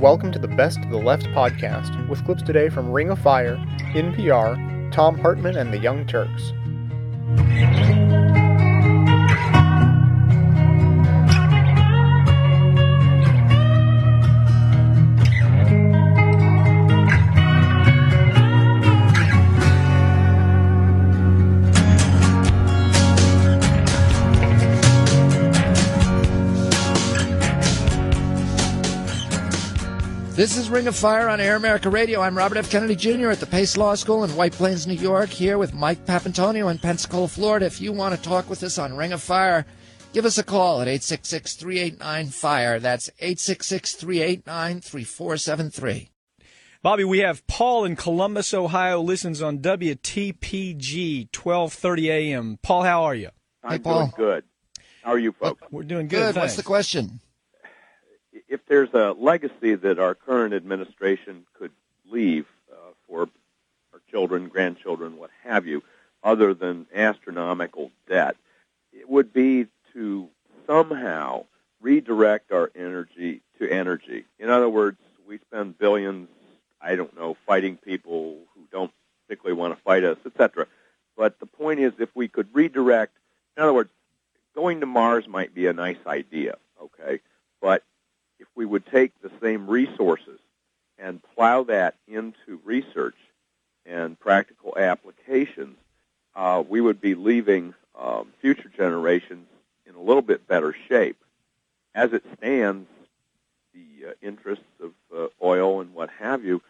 Welcome to the Best of the Left podcast, with clips today from Ring of Fire, NPR, Thom Hartmann, and the Young Turks. This is Ring of Fire on Air America Radio. I'm Robert F. Kennedy Jr. at the Pace Law School in White Plains, New York, here with Mike Papantonio in Pensacola, Florida. If you want to talk with us on Ring of Fire, give us a call at 866 389 FIRE. That's 866 389 3473. Bobby, we have Paul in Columbus, Ohio, listens on WTPG 1230 AM. Paul, how are you? I'm Hey, Paul. doing good. How are you folks? We're doing Good. good. What's the question? If there's a legacy that our current administration could leave uh, for our children, grandchildren, what have you, other than astronomical debt, it would be to somehow redirect our energy to energy. In other words, we spend billions, I don't know, fighting people who don't particularly want to fight us, etc. But the point is, if we could redirect, in other words, going to Mars might be a nice idea, okay? But if we would take the same resources and plow that into research and practical applications, uh, we would be leaving um, future generations in a little bit better shape. As it stands, the uh, interests of uh, oil and what have you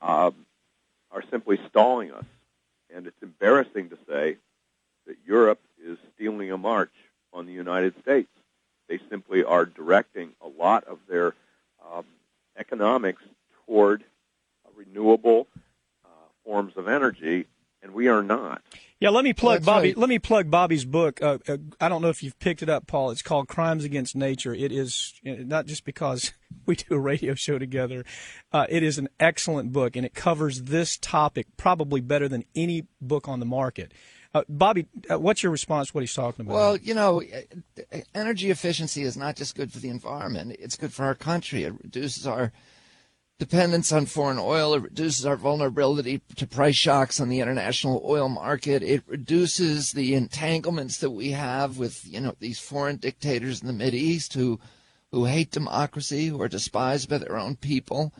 um, are simply stalling us. And it's embarrassing to say that Europe is stealing a march on the United States. They simply are directing a lot of their um, economics toward uh, renewable uh, forms of energy, and we are not. Yeah, let me plug That's Bobby. right. Let me plug Bobby's book. Uh, uh, I don't know if you've picked it up, Paul. It's called Crimes Against Nature. It is not just because we do a radio show together. Uh, it is an excellent book, and it covers this topic probably better than any book on the market. Uh, Bobby, uh, what's your response to what he's talking about? Well, you know, uh, energy efficiency is not just good for the environment, it's good for our country. It reduces our dependence on foreign oil, it reduces our vulnerability to price shocks on the international oil market, it reduces the entanglements that we have with, you know, these foreign dictators in the Mid East who who hate democracy, who are despised by their own people,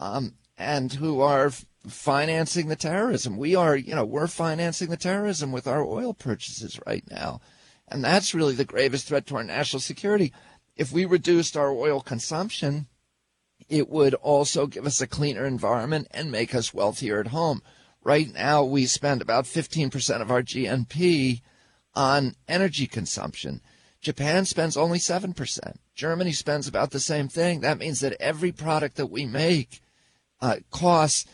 um, and who are financing the terrorism. We are, you know, we're financing the terrorism with our oil purchases right now. And that's really the gravest threat to our national security. If we reduced our oil consumption, it would also give us a cleaner environment and make us wealthier at home. Right now, we spend about 15% of our GNP on energy consumption. Japan spends only 7%. Germany spends about the same thing. That means that every product that we make uh, costs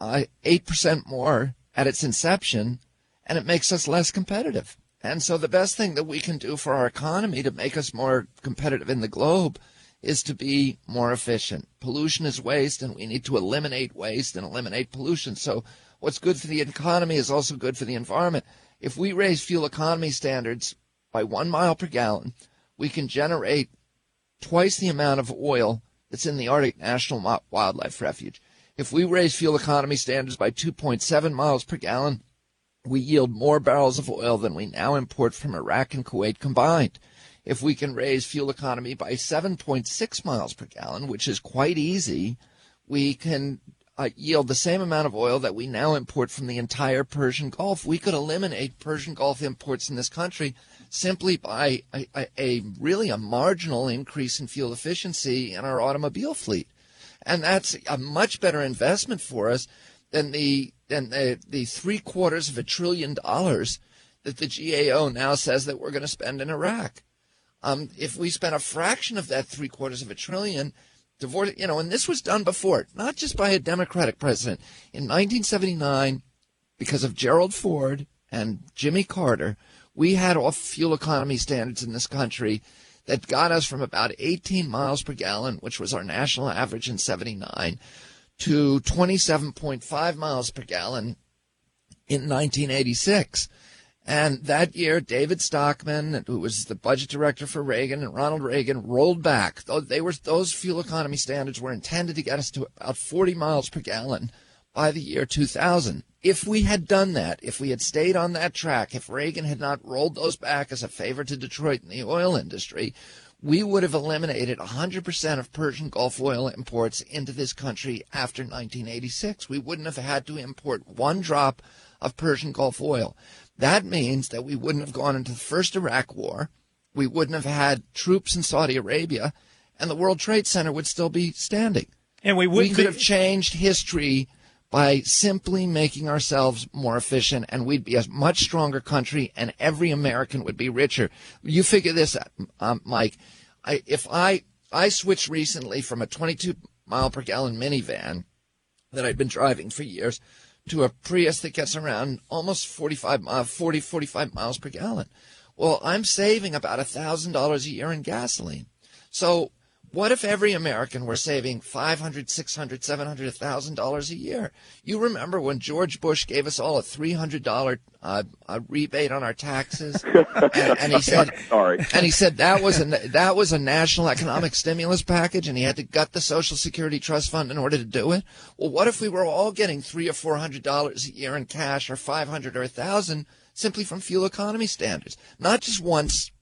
uh, 8% more at its inception, and it makes us less competitive. And so the best thing that we can do for our economy to make us more competitive in the globe is to be more efficient. Pollution is waste, and we need to eliminate waste and eliminate pollution. So what's good for the economy is also good for the environment. If we raise fuel economy standards by one mile per gallon, we can generate twice the amount of oil that's in the Arctic National Wildlife Refuge. If we raise fuel economy standards by 2.7 miles per gallon, we yield more barrels of oil than we now import from Iraq and Kuwait combined. If we can raise fuel economy by 7.6 miles per gallon, which is quite easy, we can uh, yield the same amount of oil that we now import from the entire Persian Gulf. We could eliminate Persian Gulf imports in this country simply by a, a, a really a marginal increase in fuel efficiency in our automobile fleet. And that's a much better investment for us than the than the, the three quarters of a trillion dollars that the GAO now says that we're going to spend in Iraq. Um, if we spent a fraction of that three quarters of a trillion, divorce, you know, and this was done before, not just by a Democratic president. In 1979, because of Gerald Ford and Jimmy Carter, we had off fuel economy standards in this country that got us from about 18 miles per gallon, which was our national average in 79, to 27.5 miles per gallon in 1986. And that year, David Stockman, who was the budget director for Reagan and Ronald Reagan, rolled back. They were, those fuel economy standards were intended to get us to about 40 miles per gallon by the year 2000. If we had done that, if we had stayed on that track, if Reagan had not rolled those back as a favor to Detroit and the oil industry, we would have eliminated 100% of Persian Gulf oil imports into this country after 1986. We wouldn't have had to import one drop of Persian Gulf oil. That means that we wouldn't have gone into the first Iraq war. We wouldn't have had troops in Saudi Arabia, and the World Trade Center would still be standing. And we, we could be- have changed history by simply making ourselves more efficient, and we'd be a much stronger country, and every American would be richer. You figure this, um, Mike. I, if I I switched recently from a 22 mile per gallon minivan that I'd been driving for years to a Prius that gets around almost 45, uh, 40, 45 miles per gallon. Well, I'm saving about $1,000 a year in gasoline. So what if every American were saving $500, $600, $700, $1,000 a year? You remember when George Bush gave us all a $300 uh, a rebate on our taxes? and, and he said, Sorry. and he said that was a that was a national economic stimulus package, and he had to gut the Social Security Trust Fund in order to do it. Well, what if we were all getting three or four hundred dollars a year in cash, or five hundred or a thousand, simply from fuel economy standards? Not just once,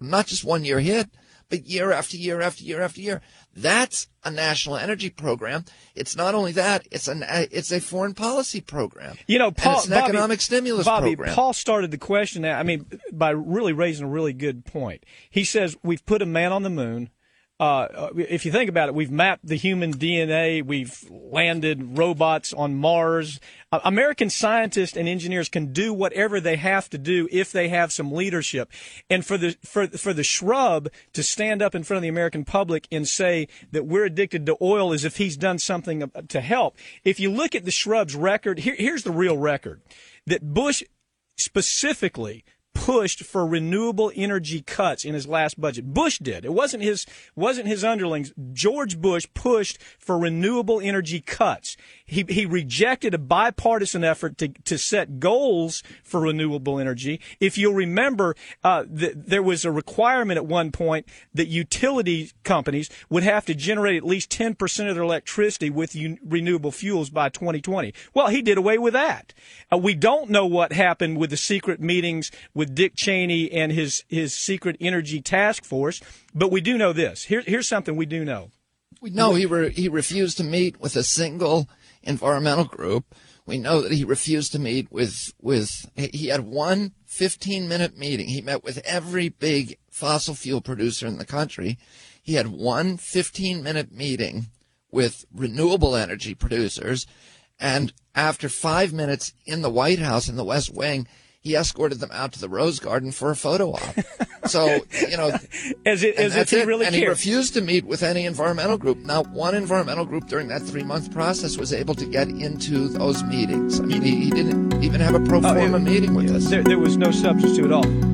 not just one year hit, but year after year after year after year. That's a national energy program. It's not only that; it's an it's a foreign policy program. You know, Paul, it's an Bobby, economic stimulus Bobby, program. Paul started the question. I mean, by really raising a really good point. He says we've put a man on the moon. Uh, if you think about it, we've mapped the human DNA. We've landed robots on Mars. Uh, American scientists and engineers can do whatever they have to do if they have some leadership. And for the for for the shrub to stand up in front of the American public and say that we're addicted to oil as if he's done something to help. If you look at the shrub's record, here, here's the real record: that Bush specifically pushed for renewable energy cuts in his last budget. Bush did. It wasn't his wasn't his underlings. George Bush pushed for renewable energy cuts. He he rejected a bipartisan effort to to set goals for renewable energy. If you'll remember, uh, th- there was a requirement at one point that utility companies would have to generate at least 10% of their electricity with un- renewable fuels by 2020. Well, he did away with that. Uh, we don't know what happened with the secret meetings with Dick Cheney and his, his secret energy task force, but we do know this. Here, here's something we do know. We know he re- he refused to meet with a single environmental group. We know that he refused to meet with with he had one 15 minute meeting. He met with every big fossil fuel producer in the country. He had one 15 minute meeting with renewable energy producers and after 5 minutes in the White House in the West Wing, he escorted them out to the Rose Garden for a photo op. So, you know, As, it, as if he it. really and he refused to meet with any environmental group. Not one environmental group during that three month process was able to get into those meetings. I mean, he, he didn't even have a pro Oh, forma it- meeting with us. there, there was no substance to it all.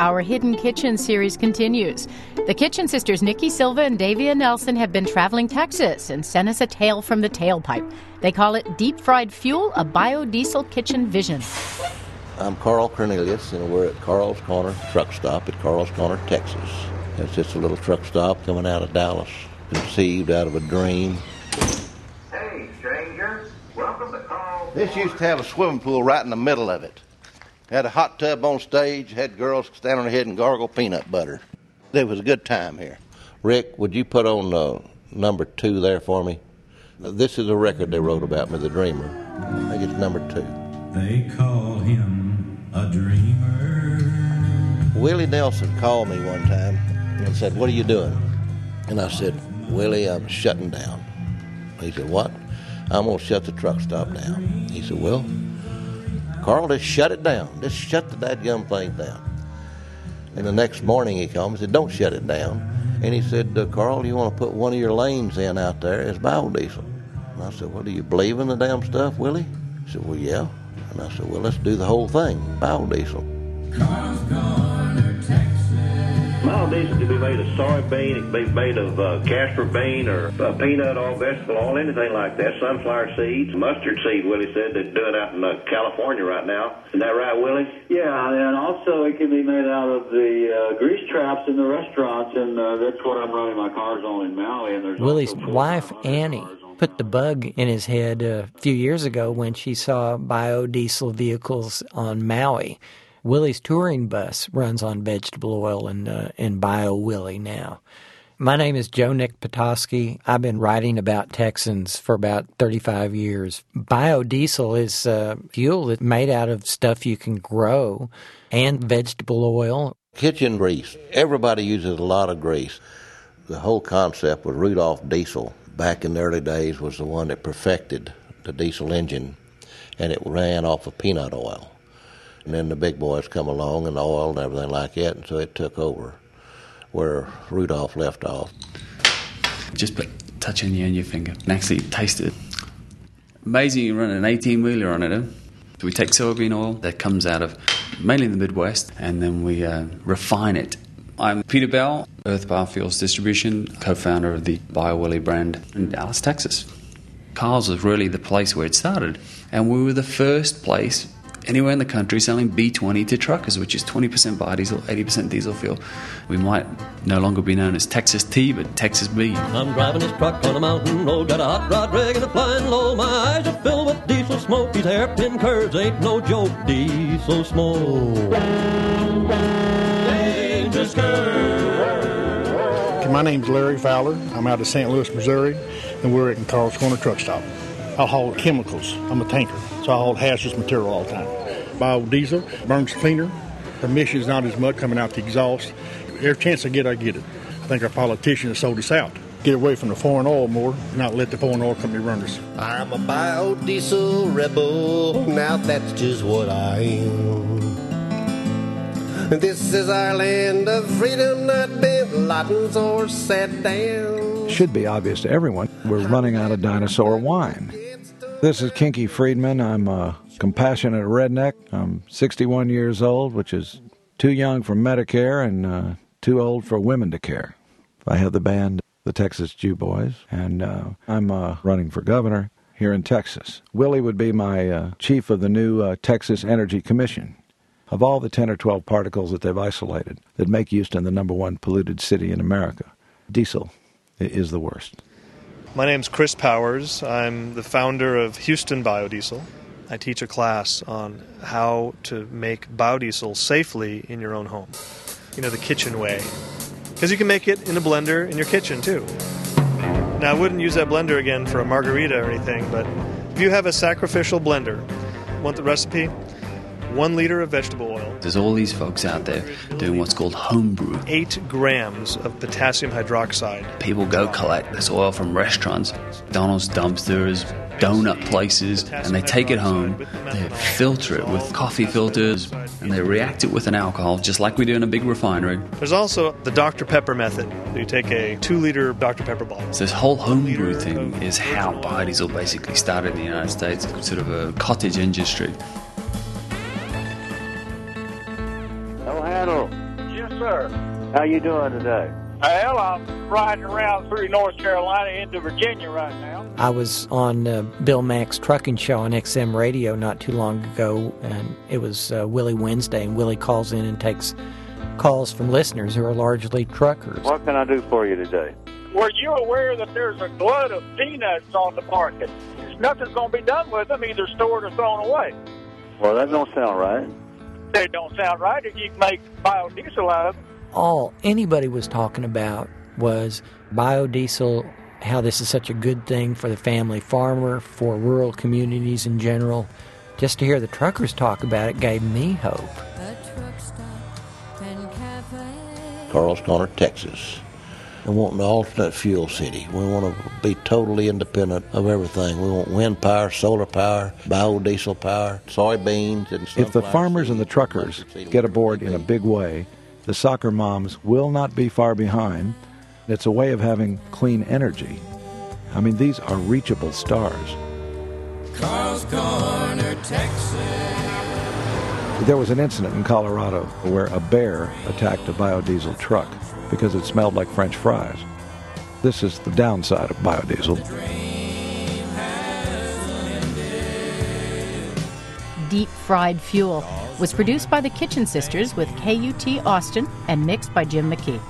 Our Hidden Kitchen series continues. The Kitchen Sisters, Nikki Silva and Davia Nelson, have been traveling Texas and sent us a tale from the tailpipe. They call it Deep Fried Fuel, a biodiesel kitchen vision. I'm Carl Cornelius, and we're at Carl's Corner Truck Stop at Carl's Corner, Texas. It's just a little truck stop coming out of Dallas, conceived out of a dream. Hey, stranger. Welcome to Carl. This used to have a swimming pool right in the middle of it. Had a hot tub on stage, had girls stand on their head and gargle peanut butter. It was a good time here. Rick, would you put on uh, number two there for me? This is a record they wrote about me, The Dreamer. I think it's number two. They call him a dreamer. Willie Nelson called me one time and said, What are you doing? And I said, Willie, I'm shutting down. He said, What? I'm going to shut the truck stop down. He said, Well, Carl, just shut it down. Just shut the dadgum thing down. And the next morning he me and said, Don't shut it down. And he said, uh, Carl, you want to put one of your lanes in out there as biodiesel? And I said, Well, do you believe in the damn stuff, Willie? He said, Well, yeah. And I said, Well, let's do the whole thing, biodiesel. Carl's Texas. Biodiesel can be made of soybean, it can be made of uh, castor bean or uh, peanut oil, vegetable oil, anything like that. Sunflower seeds, mustard seed, Willie said they're doing out in uh, California right now. Isn't that right, Willie? Yeah, and also it can be made out of the uh, grease traps in the restaurants, and uh, that's what I'm running my cars on in Maui. And there's Willie's wife, Annie, put the bug in his head a few years ago when she saw biodiesel vehicles on Maui. Willie's touring bus runs on vegetable oil and, uh, and BioWillie now. My name is Joe Nick Patoski. I've been writing about Texans for about 35 years. Biodiesel is uh, fuel that's made out of stuff you can grow and vegetable oil. Kitchen grease. Everybody uses a lot of grease. The whole concept with Rudolph Diesel. Back in the early days, was the one that perfected the diesel engine, and it ran off of peanut oil. And then the big boys come along and oil and everything like that, and so it took over where Rudolph left off. Just put touch on the end of your finger and actually taste it. Amazing, you run an 18 wheeler on it. Huh? We take soybean oil that comes out of mainly the Midwest, and then we uh, refine it. I'm Peter Bell, Earth Biofuels Distribution, co-founder of the BioWillie brand in Dallas, Texas. Carl's was really the place where it started, and we were the first place anywhere in the country selling B20 to truckers, which is 20% biodiesel, 80% diesel fuel. We might no longer be known as Texas T, but Texas B. I'm driving this truck on a mountain road, got a hot rod rig and a flying low. My eyes are filled with diesel smoke. These hairpin curves ain't no joke. Diesel smoke. Dangerous curve. My name's Larry Fowler. I'm out of St. Louis, Missouri, and we're at Carl's Corner Truck Stop. I haul chemicals. I'm a tanker, so I haul hazardous material all the time. Biodiesel burns cleaner. The emission's not as much coming out the exhaust. Every chance I get, I get it. I think our politicians sold us out. Get away from the foreign oil more, not let the foreign oil company run us. I'm a biodiesel rebel. Now that's just what I am. This is our land of freedom, not bin Ladens or sat down. Should be obvious to everyone. We're running out of dinosaur wine. This is Kinky Friedman. I'm a compassionate redneck. I'm 61 years old, which is too young for Medicare and uh, too old for women to care. I have the band, the Texas Jew Boys, and uh, I'm uh, running for governor here in Texas. Willie would be my uh, chief of the new uh, Texas Energy Commission. Of all the 10 or 12 particles that they've isolated that make Houston the number one polluted city in America, diesel is the worst. My name's Chris Powers. I'm the founder of Houston Biodiesel. I teach a class on how to make biodiesel safely in your own home. You know, the kitchen way. Because you can make it in a blender in your kitchen too. Now, I wouldn't use that blender again for a margarita or anything, but if you have a sacrificial blender, want the recipe? One liter of vegetable oil. There's all these folks out there doing what's called homebrew. Eight grams of potassium hydroxide. People go collect this oil from restaurants, McDonald's dumpsters, donut places, and they take it home. They filter it with coffee filters, and they react it with an alcohol, just like we do in a big refinery. There's also the Dr. Pepper method. You take a two liter Dr. Pepper bottle. So this whole homebrew thing is how biodiesel basically started in the United States, sort of a cottage industry. Handle. Yes, sir. How you doing today? Well, I'm riding around through North Carolina into Virginia right now. I was on uh, Bill Mack's trucking show on XM radio not too long ago, and it was uh, Willie Wednesday, and Willie calls in and takes calls from listeners who are largely truckers. What can I do for you today? Were you aware that there's a glut of peanuts on the market? Nothing's going to be done with them, either stored or thrown away. Well, that don't sound right. They don't sound right if you can make biodiesel out of them. All anybody was talking about was biodiesel how this is such a good thing for the family farmer, for rural communities in general. Just to hear the truckers talk about it gave me hope. Carl's Corner, Texas. We want an alternate fuel city. We want to be totally independent of everything. We want wind power, solar power, biodiesel power, soybeans, and If the farmers and the truckers get aboard in a big way, the soccer moms will not be far behind. It's a way of having clean energy. I mean, these are reachable stars. Carl's Corner, Texas. There was an incident in Colorado where a bear attacked a biodiesel truck because it smelled like French fries. This is the downside of biodiesel. Deep Fried Fuel was produced by the Kitchen Sisters with KUT Austin and mixed by Jim McKee.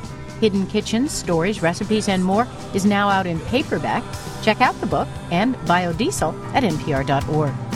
Hidden Kitchens, Stories, Recipes, and More is now out in paperback. Check out the book and biodiesel at npr.org.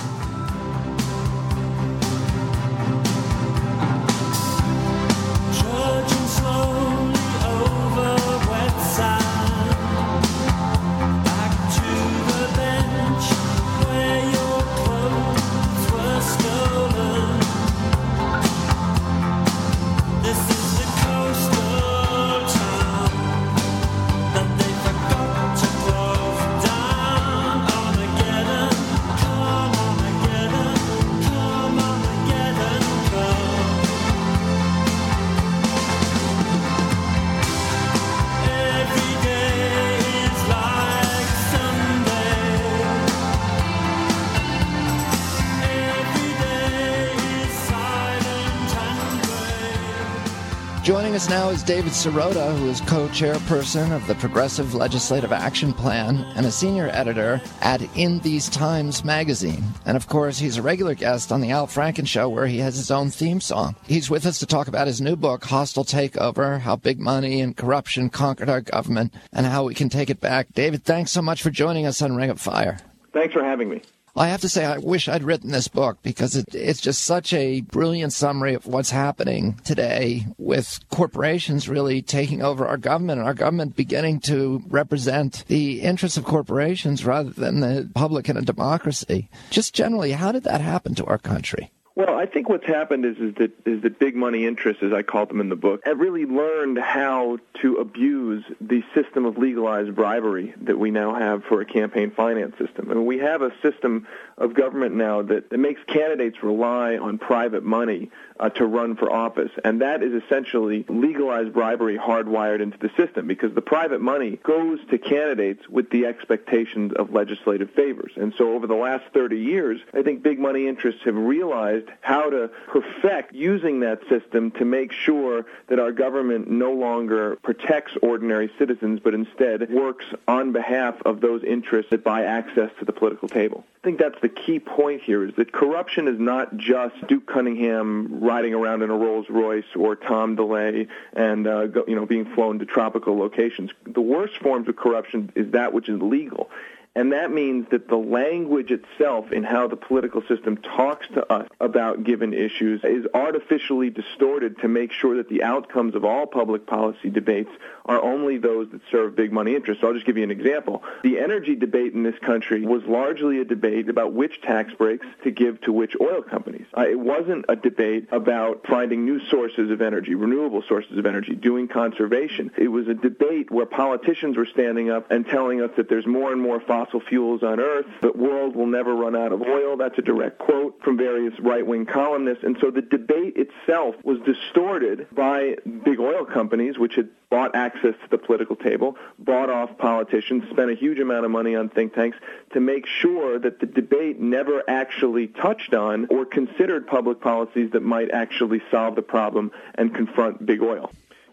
us now is David Sirota, who is co chairperson of the Progressive Legislative Action Plan and a senior editor at In These Times magazine. And of course, he's a regular guest on The Al Franken Show, where he has his own theme song. He's with us to talk about his new book, Hostile Takeover How Big Money and Corruption Conquered Our Government and How We Can Take It Back. David, thanks so much for joining us on Ring of Fire. Thanks for having me. I have to say, I wish I'd written this book because it, it's just such a brilliant summary of what's happening today with corporations really taking over our government and our government beginning to represent the interests of corporations rather than the public in a democracy. Just generally, how did that happen to our country? Well, I think what's happened is, is that is that big money interests, as I called them in the book, have really learned how to abuse the system of legalized bribery that we now have for a campaign finance system. I mean, we have a system of government now that, that makes candidates rely on private money uh, to run for office, and that is essentially legalized bribery hardwired into the system because the private money goes to candidates with the expectations of legislative favors. And so over the last 30 years, I think big money interests have realized how to perfect using that system to make sure that our government no longer protects ordinary citizens, but instead works on behalf of those interests that buy access to the political table. I think that's the key point here is that corruption is not just Duke Cunningham riding around in a Rolls Royce or Tom DeLay and uh, go, you know being flown to tropical locations. The worst forms of corruption is that which is legal. And that means that the language itself in how the political system talks to us about given issues is artificially distorted to make sure that the outcomes of all public policy debates are only those that serve big money interests. So I'll just give you an example. The energy debate in this country was largely a debate about which tax breaks to give to which oil companies. Uh, it wasn't a debate about finding new sources of energy, renewable sources of energy, doing conservation. It was a debate where politicians were standing up and telling us that there's more and more fossil fuels on Earth, the world will never run out of oil. That's a direct quote from various right-wing columnists. And so the debate itself was distorted by big oil companies, which had bought access to the political table, bought off politicians, spent a huge amount of money on think tanks to make sure that the debate never actually touched on or considered public policies that might actually solve the problem and confront big oil.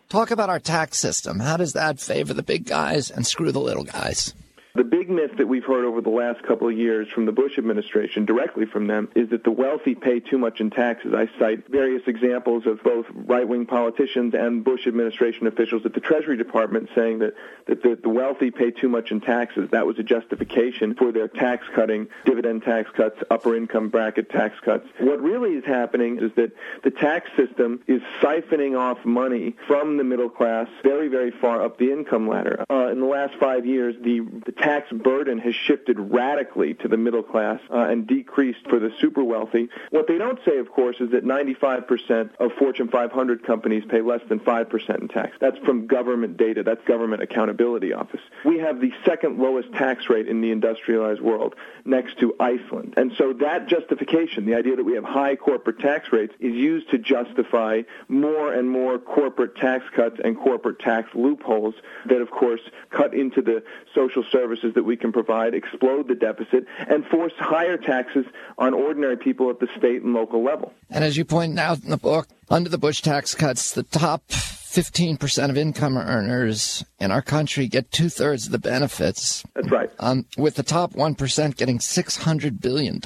Talk about our tax system. How does that favor the big guys and screw the little guys? The big myth that we've heard over the last couple of years from the Bush administration, directly from them, is that the wealthy pay too much in taxes. I cite various examples of both right-wing politicians and Bush administration officials at the Treasury Department saying that, that the, the wealthy pay too much in taxes. That was a justification for their tax cutting, dividend tax cuts, upper income bracket tax cuts. What really is happening is that the tax system is siphoning off money from the middle class very, very far up the income ladder. Uh, in the last five years, the, the tax burden has shifted radically to the middle class uh, and decreased for the super wealthy. What they don't say, of course, is that 95% of Fortune 500 companies pay less than 5% in tax. That's from government data. That's Government Accountability Office. We have the second lowest tax rate in the industrialized world, next to Iceland. And so that justification, the idea that we have high corporate tax rates, is used to justify more and more corporate tax cuts and corporate tax loopholes that, of course, cut into the social services that we can provide, explode the deficit, and force higher taxes on ordinary people at the state and local level. And as you point out in the book, under the Bush tax cuts, the top 15% of income earners in our country get two thirds of the benefits. That's right. Um, with the top 1% getting $600 billion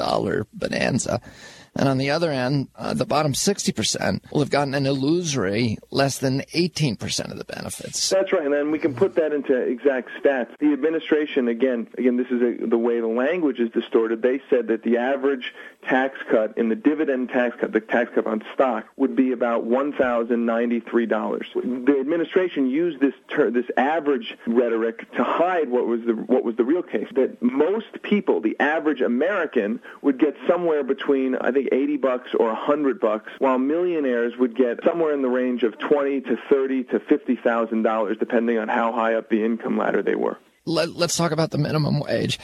bonanza. And on the other end, uh, the bottom 60% will have gotten an illusory less than 18% of the benefits. That's right, and then we can put that into exact stats. The administration, again, again, this is a, the way the language is distorted. They said that the average tax cut in the dividend tax cut, the tax cut on stock, would be about one thousand ninety-three dollars. The administration used this ter- this average rhetoric to hide what was the what was the real case. That most people, the average American, would get somewhere between I think eighty bucks or hundred bucks, while millionaires would get somewhere in the range of twenty to thirty to fifty thousand dollars, depending on how high up the income ladder they were. Let, let's talk about the minimum wage.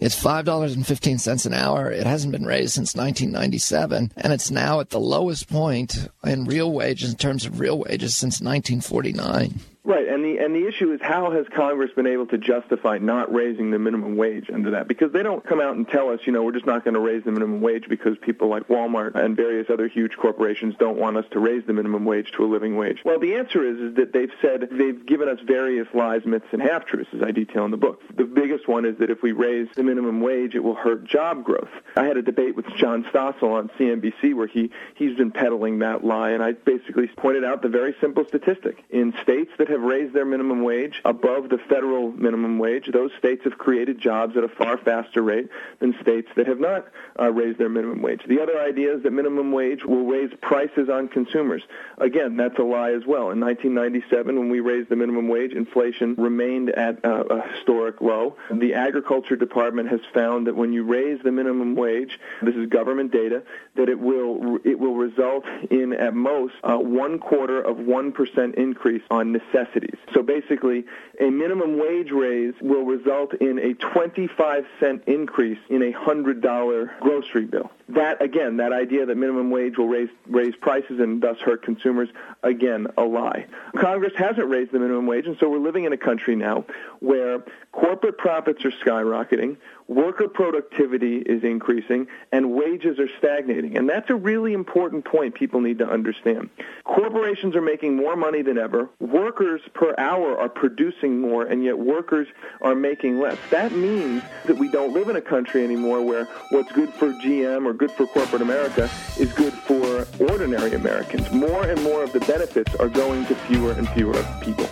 It's $5.15 an hour. It hasn't been raised since 1997, and it's now at the lowest point in real wages, in terms of real wages, since 1949. Right, and the and the issue is how has Congress been able to justify not raising the minimum wage under that? Because they don't come out and tell us, you know, we're just not going to raise the minimum wage because people like Walmart and various other huge corporations don't want us to raise the minimum wage to a living wage. Well, the answer is is that they've said they've given us various lies, myths, and half truths, as I detail in the book. The biggest one is that if we raise the minimum wage, it will hurt job growth. I had a debate with John Stossel on CNBC where he he's been peddling that lie, and I basically pointed out the very simple statistic in states that have raised their minimum wage above the federal minimum wage, those states have created jobs at a far faster rate than states that have not uh, raised their minimum wage. The other idea is that minimum wage will raise prices on consumers. Again, that's a lie as well. In 1997, when we raised the minimum wage, inflation remained at uh, a historic low. The Agriculture Department has found that when you raise the minimum wage, this is government data, that it will it will result in at most uh, one quarter of one percent increase on necessities. So basically, a minimum wage raise will result in a 25 cent increase in a $100 grocery bill. That, again, that idea that minimum wage will raise, raise prices and thus hurt consumers, again, a lie. Congress hasn't raised the minimum wage, and so we're living in a country now where corporate profits are skyrocketing, worker productivity is increasing, and wages are stagnating. And that's a really important point people need to understand. Corporations are making more money than ever. Workers per hour are producing more, and yet workers are making less. That means that we don't live in a country anymore where what's good for GM or good for corporate America is good for ordinary Americans. More and more of the benefits are going to fewer and fewer people.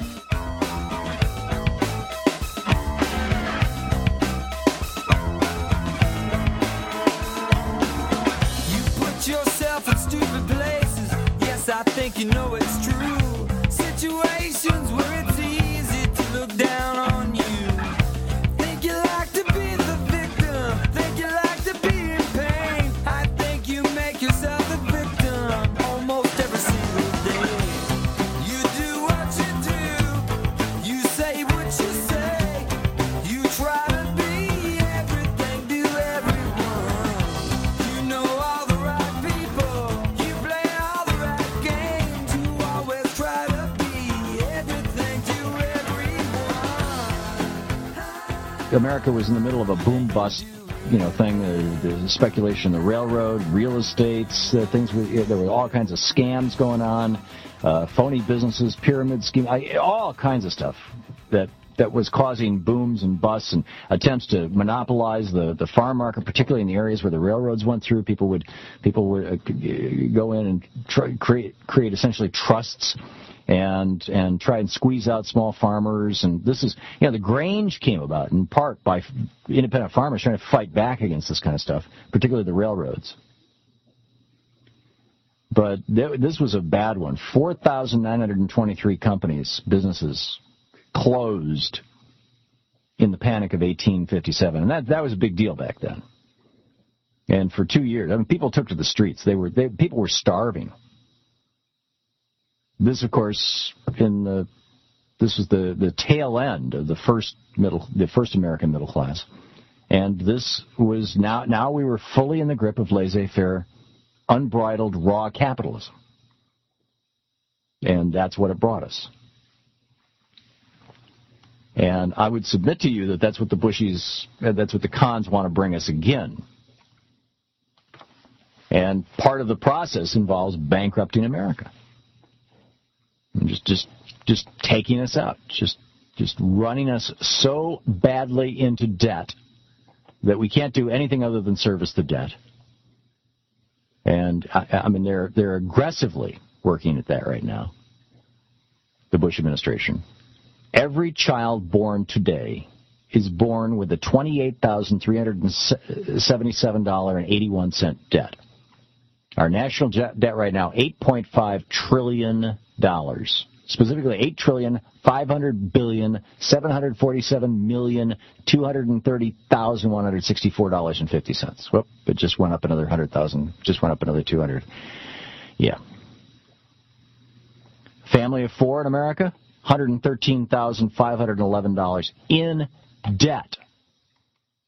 I think you know it's true. Situations where it's easy to look down on America was in the middle of a boom bust, you know, thing. the, there's speculation, the railroad, real estates, uh, things. There were all kinds of scams going on, uh, phony businesses, pyramid scheme, I, all kinds of stuff that that was causing booms and busts and attempts to monopolize the, the farm market, particularly in the areas where the railroads went through. People would people would uh, go in and create create essentially trusts and and try and squeeze out small farmers. And this is you know the Grange came about in part by independent farmers trying to fight back against this kind of stuff, particularly the railroads. But th- this was a bad one. 4,923 companies, businesses closed in the panic of 1857. And that, that was a big deal back then. And for two years, I mean, people took to the streets. They were, they, people were starving. This, of course, in the, this was the, the tail end of the first middle, the first American middle class. And this was now, now we were fully in the grip of laissez-faire, unbridled, raw capitalism. And that's what it brought us. And I would submit to you that that's what the Bushies, uh, that's what the cons want to bring us again. And part of the process involves bankrupting America. Just, just, just taking us out, just, just running us so badly into debt that we can't do anything other than service the debt. And I, I mean, they're they're aggressively working at that right now. The Bush administration. Every child born today is born with a $28,377.81 debt. Our national debt right now, $8.5 trillion. Specifically, eight trillion five hundred billion seven hundred forty-seven million two hundred and thirty thousand one hundred sixty-four dollars and fifty cents. Whoop! It just went up another hundred thousand. Just went up another two hundred. Yeah. Family of four in America, $113,511 in debt.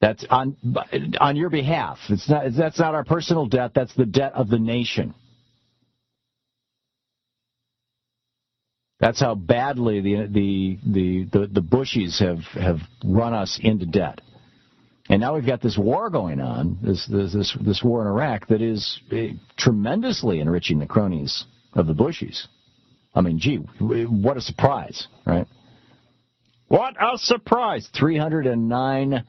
That's on on your behalf. It's not that's not our personal debt, that's the debt of the nation. That's how badly the the the the, the Bushies have have run us into debt. And now we've got this war going on, this this this, war in Iraq that is eh, tremendously enriching the cronies of the Bushies. I mean, gee, what a surprise, right? What a surprise! 309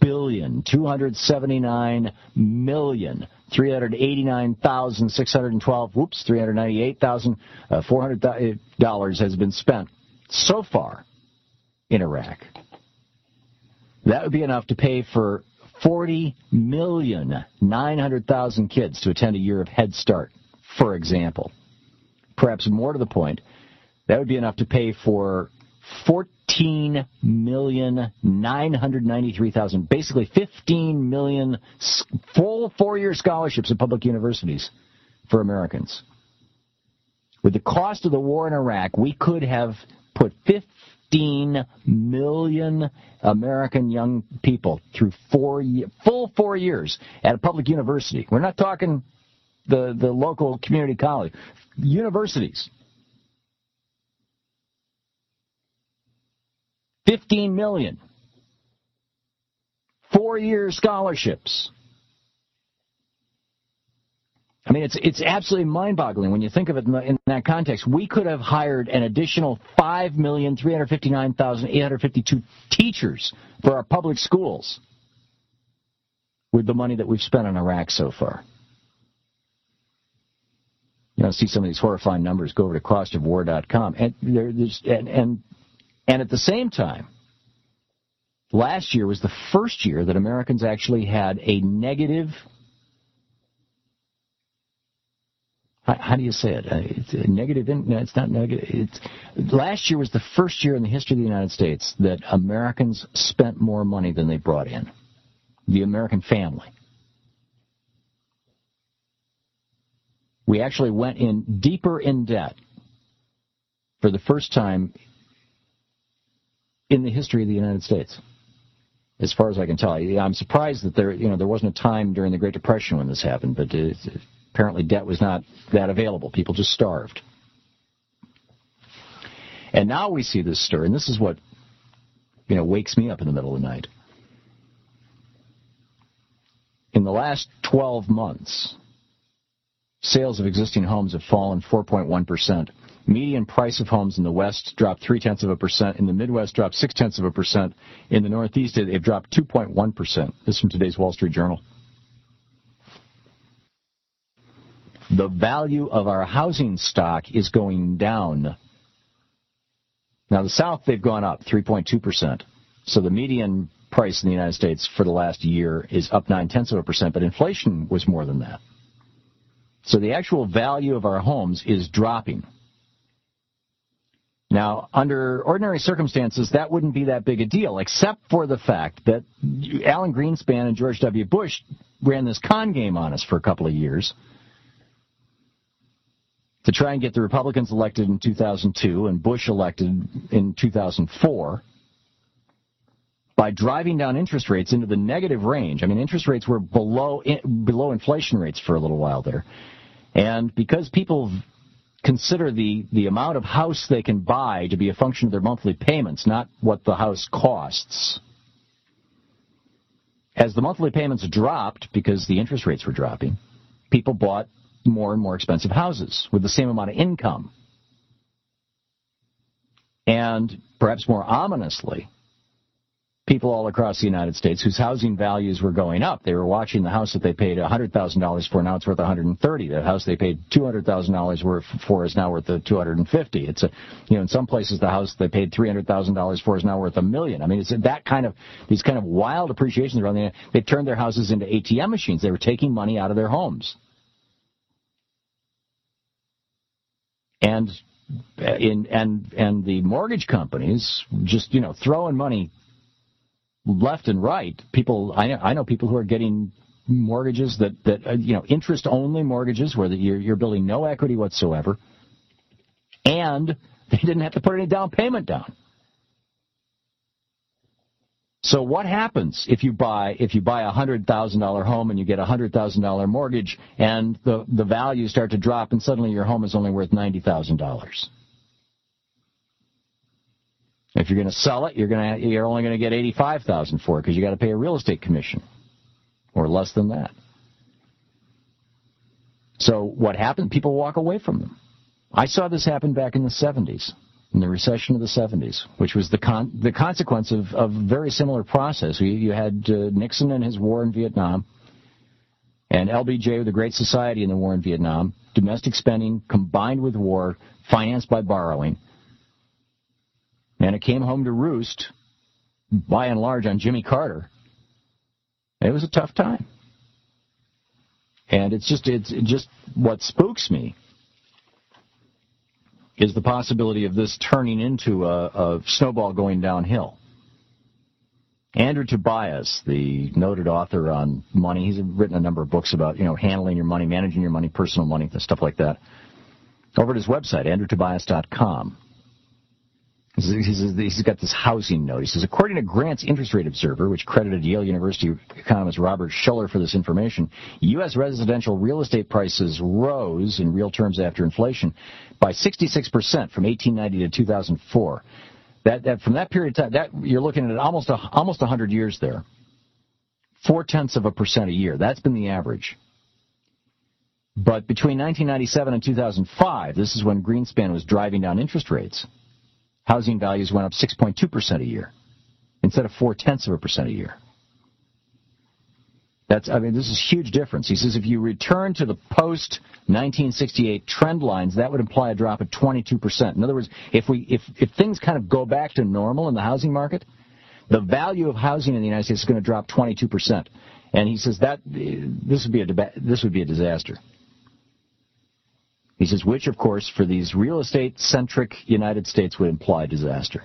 billion, 279 million, 389,612, whoops, 398,400 uh, dollars has been spent so far in Iraq. That would be enough to pay for 40 million 900,000 kids to attend a year of Head Start, for example. Perhaps more to the point, that would be enough to pay for 14 million 993,000, basically 15 million full four-year scholarships at public universities for Americans. With the cost of the war in Iraq, we could have put 15 million American young people through four full four years at a public university. We're not talking the, the local community college universities. 15 million. Four year scholarships. I mean, it's it's absolutely mind-boggling when you think of it in, the, in, that context. We could have hired an additional five million three hundred fifty-nine thousand eight hundred fifty-two teachers for our public schools with the money that we've spent on Iraq so far you know, see some of these horrifying numbers, go over to costofwar.com. And, there's, and, and, and at the same time, last year was the first year that Americans actually had a negative. How, how do you say it? Uh, it's negative. No, it's not negative. It's, last year was the first year in the history of the United States that Americans spent more money than they brought in. The American family. we actually went in deeper in debt for the first time in the history of the United States. As far as I can tell, I'm surprised that there, you know, there wasn't a time during the Great Depression when this happened, but it, apparently debt was not that available. People just starved. And now we see this stir, and this is what, you know, wakes me up in the middle of the night. In the last 12 months, sales of existing homes have fallen 4.1%, Median price of homes in the West dropped three tenths of a percent. In the Midwest, dropped six tenths of a percent. In the Northeast, it, it dropped 2.1 percent. This is from today's Wall Street Journal. The value of our housing stock is going down. Now, the South, they've gone up 3.2 percent. So the median price in the United States for the last year is up nine tenths of a percent, but inflation was more than that. So the actual value of our homes is dropping. Now, under ordinary circumstances, that wouldn't be that big a deal, except for the fact that Alan Greenspan and George W. Bush ran this con game on us for a couple of years to try and get the Republicans elected in 2002 and Bush elected in 2004 by driving down interest rates into the negative range. I mean, interest rates were below below inflation rates for a little while there. And because people consider the, the amount of house they can buy to be a function of their monthly payments, not what the house costs. As the monthly payments dropped because the interest rates were dropping, people bought more and more expensive houses with the same amount of income. And perhaps more ominously, people all across the United States whose housing values were going up. They were watching the house that they paid $100,000 for, now it's worth 130. The house they paid $200,000 worth for is now worth 250. It's a, you know, in some places the house they paid $300,000 for is now worth a million. I mean, it's that kind of, these kind of wild appreciations around the, they turned their houses into ATM machines. They were taking money out of their homes. And in and and the mortgage companies just you know throwing money left and right. People, I know, I know people who are getting mortgages that that uh, you know interest only mortgages where the, you're you're building no equity whatsoever, and they didn't have to put any down payment down. So what happens if you buy if you buy a hundred thousand dollar home and you get a hundred thousand dollar mortgage and the the values start to drop and suddenly your home is only worth ninety thousand dollars? If you're going to sell it, you're going to you're only going to get eighty five thousand for it because you got to pay a real estate commission, or less than that. So what happened? People walk away from them. I saw this happen back in the '70s, in the recession of the '70s, which was the con- the consequence of of a very similar process. You, you had uh, Nixon and his war in Vietnam, and LBJ with the Great Society in the war in Vietnam, domestic spending combined with war, financed by borrowing and it came home to roost, by and large, on Jimmy Carter. It was a tough time. And it's just it's just what spooks me is the possibility of this turning into a, a snowball going downhill. Andrew Tobias, the noted author on money, he's written a number of books about you know handling your money, managing your money, personal money, stuff like that. Over at his website, andrewtobias.com. He's got this housing note. He says, according to Grant's Interest Rate Observer, which credited Yale University economist Robert Shiller for this information, U.S. residential real estate prices rose in real terms after inflation by 66% from 1890 to 2004. That, that from that period of time, that you're looking at almost a, almost 100 years there. Four tenths of a percent a year. That's been the average. But between 1997 and 2005, this is when Greenspan was driving down interest rates housing values went up 6.2% a year instead of four tenths of a percent a year. That's, I mean, this is a huge difference. He says if you return to the post 1968 trend lines, that would imply a drop of 22%. In other words, if we, if, if things kind of go back to normal in the housing market, the value of housing in the United States is going to drop 22%. And he says that this would be a this would be a disaster. He says, which, of course, for these real estate centric United States would imply disaster.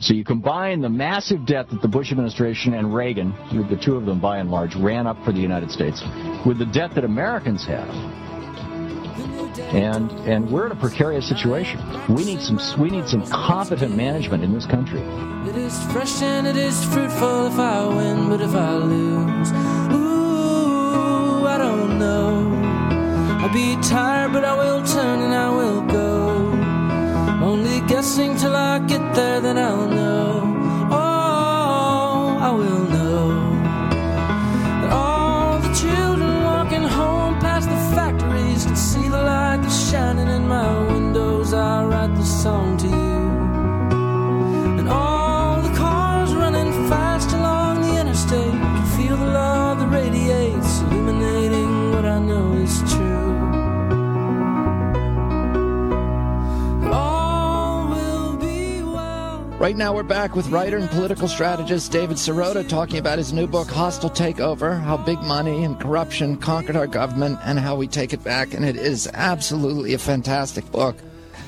So you combine the massive debt that the Bush administration and Reagan, the two of them by and large, ran up for the United States, with the debt that Americans have. And and we're in a precarious situation. We need some we need some competent management in this country. It is fresh and it is fruitful if I win, but if I lose, I'll be tired, but I will turn and I will go. Only guessing till I get there, then I'll know. Oh, I will know. That all the children walking home past the factories can see the light that's shining in my windows. I write the song to you. Right now, we're back with writer and political strategist David Sirota talking about his new book, Hostile Takeover How Big Money and Corruption Conquered Our Government and How We Take It Back. And it is absolutely a fantastic book.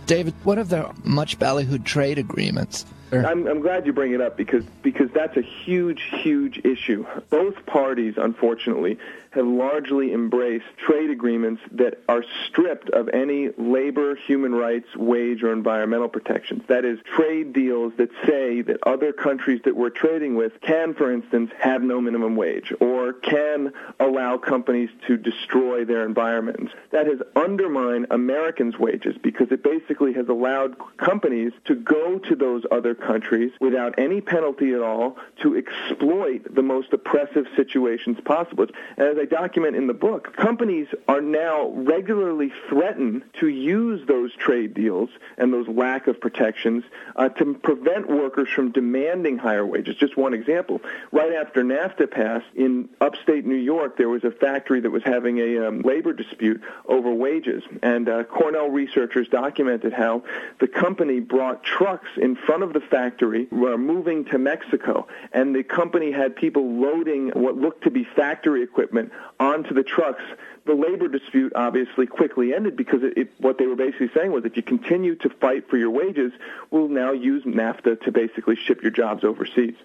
David, what of the much ballyhooed trade agreements? I'm, I'm glad you bring it up because because that's a huge, huge issue. Both parties, unfortunately, have largely embraced trade agreements that are stripped of any labor, human rights, wage, or environmental protections. That is, trade deals that say that other countries that we're trading with can, for instance, have no minimum wage or can allow companies to destroy their environments. That has undermined Americans' wages because it basically has allowed companies to go to those other countries without any penalty at all to exploit the most oppressive situations possible. As I document in the book, companies are now regularly threatened to use those trade deals and those lack of protections uh, to prevent workers from demanding higher wages. Just one example. Right after NAFTA passed in upstate New York, there was a factory that was having a um, labor dispute over wages. And uh, Cornell researchers documented how the company brought trucks in front of the factory, were moving to Mexico, and the company had people loading what looked to be factory equipment onto the trucks. The labor dispute obviously quickly ended because it, it, what they were basically saying was if you continue to fight for your wages, we'll now use NAFTA to basically ship your jobs overseas.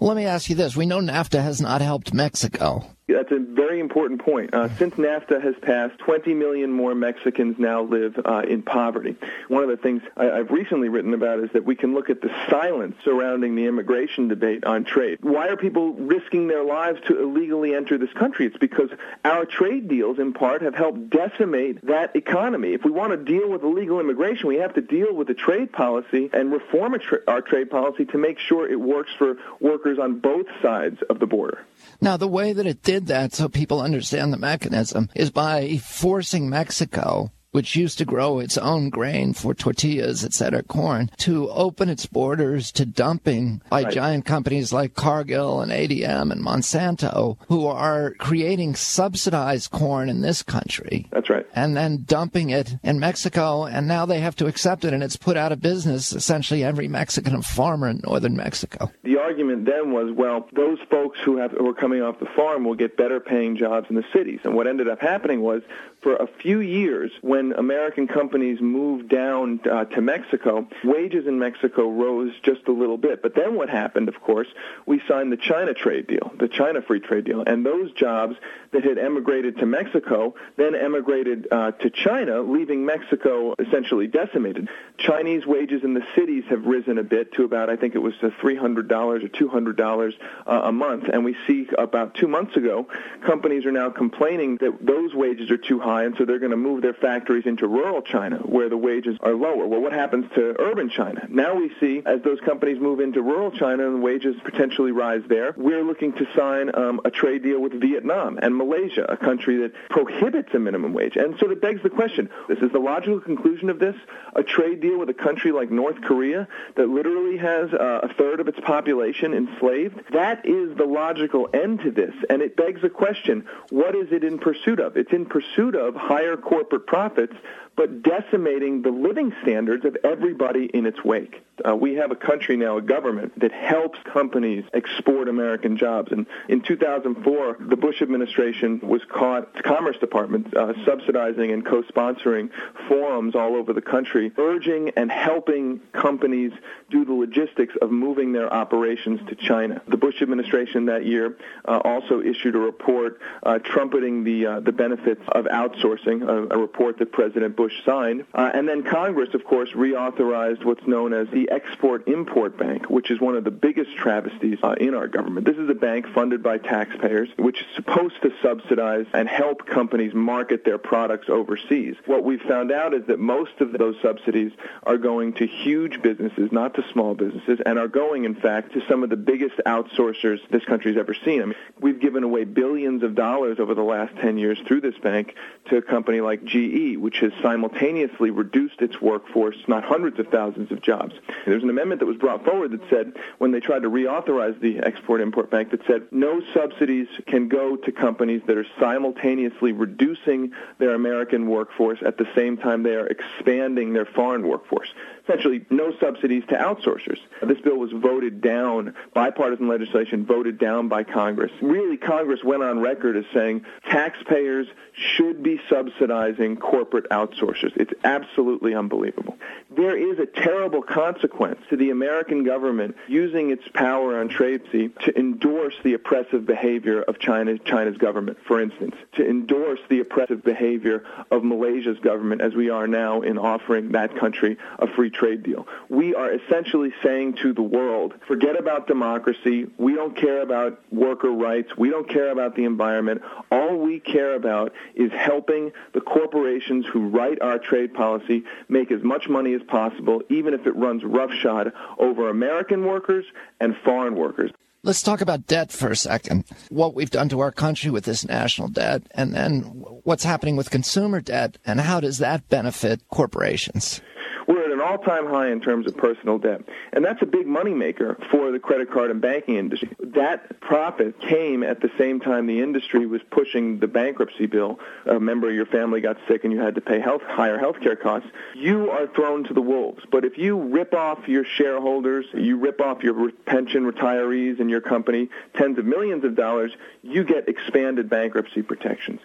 Let me ask you this. We know NAFTA has not helped Mexico. That's a very important point. Uh, since NAFTA has passed, 20 million more Mexicans now live uh, in poverty. One of the things I, have recently written about is that we can look at the silence surrounding the immigration debate on trade. Why are people risking their lives to illegally enter this country? It's because our trade deals, part, have helped decimate that economy. If we want to deal with illegal immigration, we have to deal with the trade policy and reform tra- our trade policy to make sure it works for workers on both sides of the border. Now, the way that it did that, so people understand the mechanism, is by forcing Mexico which used to grow its own grain for tortillas, etc., corn, to open its borders to dumping by right. giant companies like Cargill and ADM and Monsanto, who are creating subsidized corn in this country. That's right. And then dumping it in Mexico, and now they have to accept it, and it's put out of business essentially every Mexican farmer in northern Mexico. The argument then was, well, those folks who have who are coming off the farm will get better paying jobs in the cities. And what ended up happening was, for a few years, when when American companies moved down uh, to Mexico, wages in Mexico rose just a little bit. But then what happened, of course, we signed the China trade deal, the China free trade deal, and those jobs that had emigrated to Mexico then emigrated uh, to China, leaving Mexico essentially decimated. Chinese wages in the cities have risen a bit to about, I think it was $300 or $200 uh, a month, and we see about two months ago, companies are now complaining that those wages are too high, and so they're going to move their factories factories into rural China where the wages are lower. Well, what happens to urban China? Now we see as those companies move into rural China and wages potentially rise there, we're looking to sign um, a trade deal with Vietnam and Malaysia, a country that prohibits a minimum wage. And so it begs the question, this is the logical conclusion of this, a trade deal with a country like North Korea that literally has uh, a third of its population enslaved? That is the logical end to this. And it begs the question, what is it in pursuit of? It's in pursuit of higher corporate profits profits, but decimating the living standards of everybody in its wake. Uh, we have a country now, a government, that helps companies export American jobs. And in 2004, the Bush administration was caught, the Commerce Department, uh, subsidizing and co-sponsoring forums all over the country, urging and helping companies do the logistics of moving their operations to China. The Bush administration that year uh, also issued a report uh, trumpeting the uh, the benefits of outsourcing, a, a report that President Bush signed. Uh, and then Congress, of course, reauthorized what's known as the Export-Import Bank, which is one of the biggest travesties uh, in our government. This is a bank funded by taxpayers, which is supposed to subsidize and help companies market their products overseas. What we've found out is that most of those subsidies are going to huge businesses, not to small businesses, and are going, in fact, to some of the biggest outsourcers this country's ever seen. I mean, we've given away billions of dollars over the last 10 years through this bank to a company like GE, which has simultaneously reduced its workforce, not hundreds of thousands of jobs. There's an amendment that was brought forward that said, when they tried to reauthorize the Export-Import Bank, that said no subsidies can go to companies that are simultaneously reducing their American workforce at the same time they are expanding their foreign workforce. Essentially no subsidies to outsourcers. This bill was voted down, bipartisan legislation voted down by Congress. Really, Congress went on record as saying taxpayers should be subsidizing corporate outsourcers. It's absolutely unbelievable. There is a terrible consequence to the American government using its power on trade to endorse the oppressive behavior of China, China's government, for instance, to endorse the oppressive behavior of Malaysia's government as we are now in offering that country a free trade deal. We are essentially saying to the world, forget about democracy. We don't care about worker rights. We don't care about the environment. All we care about is helping the corporations who write our trade policy make as much money as possible, even if it runs roughshod over American workers and foreign workers. Let's talk about debt for a second. What we've done to our country with this national debt, and then what's happening with consumer debt, and how does that benefit corporations? All-time high in terms of personal debt, and that's a big moneymaker for the credit card and banking industry. That profit came at the same time the industry was pushing the bankruptcy bill. A member of your family got sick and you had to pay health, higher health care costs. You are thrown to the wolves. But if you rip off your shareholders, you rip off your pension retirees in your company tens of millions of dollars, you get expanded bankruptcy protections.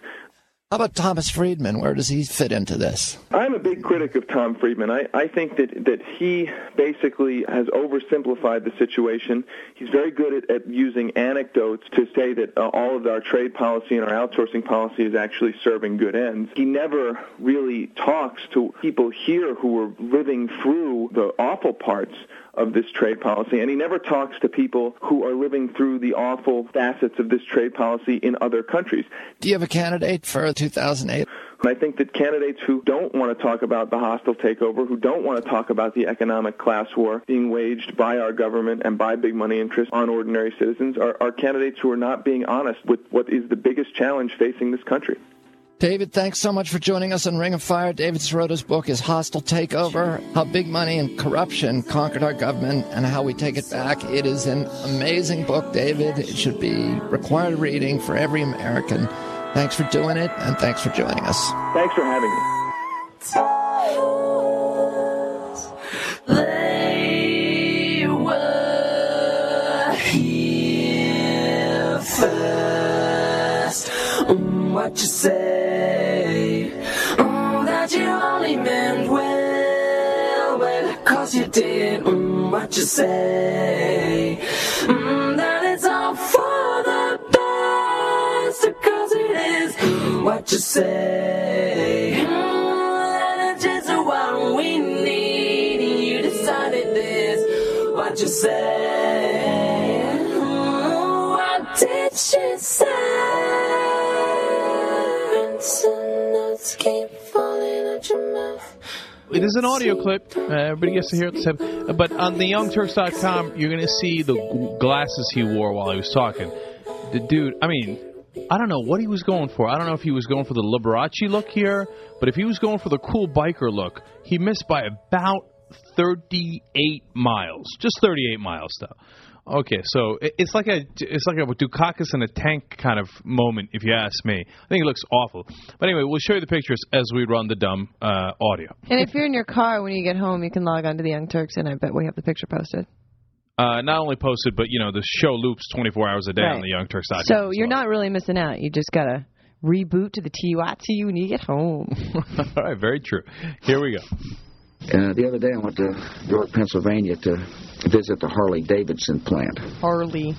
How about Thomas Friedman? Where does he fit into this? I'm a big critic of Tom Friedman. I, I think that, that he basically has oversimplified the situation. He's very good at, at using anecdotes to say that uh, all of our trade policy and our outsourcing policy is actually serving good ends. He never really talks to people here who are living through the awful parts of this trade policy, and he never talks to people who are living through the awful facets of this trade policy in other countries. Do you have a candidate for 2008? I think that candidates who don't want to talk about the hostile takeover, who don't want to talk about the economic class war being waged by our government and by big money interests on ordinary citizens, are, are candidates who are not being honest with what is the biggest challenge facing this country. David, thanks so much for joining us on Ring of Fire. David Sirota's book is Hostile Takeover How Big Money and Corruption Conquered Our Government and How We Take It Back. It is an amazing book, David. It should be required reading for every American. Thanks for doing it, and thanks for joining us. Thanks for having me. They were here first. Mm, what you say? Did. Mm, what you say? Mm, that it's all for the best, cause it is. Mm, what you say? Mm, that it's just what we need, you decided this. What you say? Mm, what did she say? It is an audio clip. Uh, everybody gets to hear it. the same- But on the YoungTurks.com, you're going to see the glasses he wore while he was talking. The dude, I mean, I don't know what he was going for. I don't know if he was going for the Liberace look here, but if he was going for the cool biker look, he missed by about 38 miles. Just 38 miles, though. Okay, so it's like a it's like a Dukakis in a tank kind of moment, if you ask me. I think it looks awful. But anyway, we'll show you the pictures as we run the dumb uh, audio. And if you're in your car when you get home, you can log on to the Young Turks, and I bet we have the picture posted. Uh, not only posted, but you know the show loops 24 hours a day on the Young Turks. So you're not really missing out. You just gotta reboot to the TUITU when you get home. All right, very true. Here we go. Uh, the other day, I went to York, Pennsylvania to visit the Harley Davidson plant. Harley.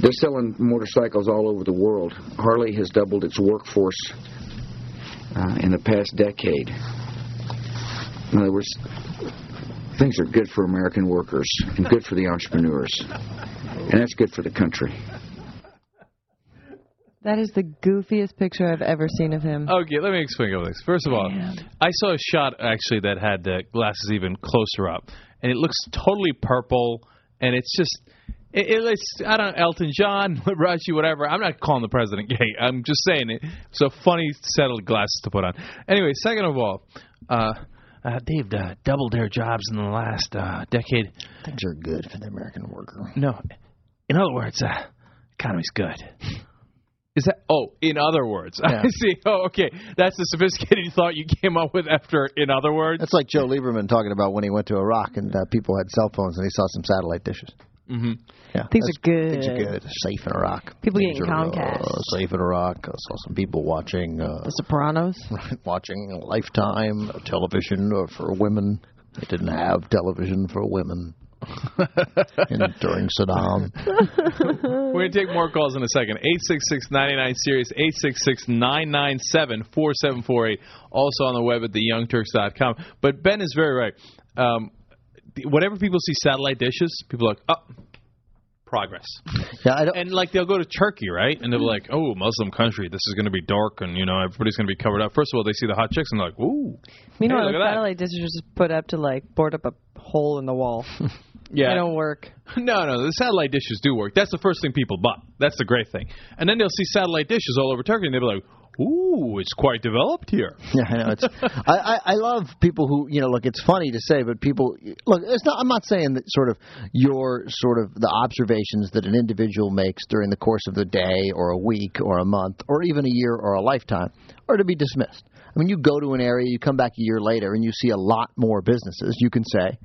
They're selling motorcycles all over the world. Harley has doubled its workforce uh, in the past decade. In other words, things are good for American workers and good for the entrepreneurs, and that's good for the country. That is the goofiest picture I've ever seen of him. Okay, let me explain a couple things. First of all, I saw a shot actually that had the glasses even closer up, and it looks totally purple, and it's just. It, it, it's I don't know Elton John, Liberace, whatever. I'm not calling the president gay. I'm just saying it. It's a funny set of glasses to put on. Anyway, second of all, uh, uh, they've uh, doubled their jobs in the last uh, decade. Things are good for the American worker. No, in other words, uh, economy's good. Is that? Oh, in other words, Yeah. I see. Oh, okay. That's the sophisticated thought you came up with after. In other words, That's like Joe Lieberman talking about when he went to Iraq and uh, people had cell phones and he saw some satellite dishes. Mm-hmm. Yeah, Things are good. Things are good. Safe in Iraq. People Things getting are, Comcast. Uh, safe in Iraq. I saw some people watching. Uh, The Sopranos. watching Lifetime television uh, for women. They didn't have television for women in, during Saddam. We're going to take more calls in a second. 866 99 Series, 866 997 4748. Also on the web at theyoungturks.com. But Ben is very right. Um, whenever people see satellite dishes, people are like, oh, progress. Yeah, I don't, and like they'll go to Turkey, right? And they'll be like, oh, Muslim country, this is going to be dark and, you know, everybody's going to be covered up. First of all, they see the hot chicks and they're like, ooh. Meanwhile, hey, look the at satellite dishes are just put up to like board up a hole in the wall. Yeah. They don't work. No, no, the satellite dishes do work. That's the first thing people buy. That's the great thing. And then they'll see satellite dishes all over Turkey, and they'll be like, "Ooh, it's quite developed here." Yeah, I know. It's, I, I, I love people who, you know, look, it's funny to say, but people, look, it's not, I'm not saying that sort of your sort of the observations that an individual makes during the course of the day or a week or a month or even a year or a lifetime are to be dismissed. I mean, you go to an area, you come back a year later, and you see a lot more businesses. You can say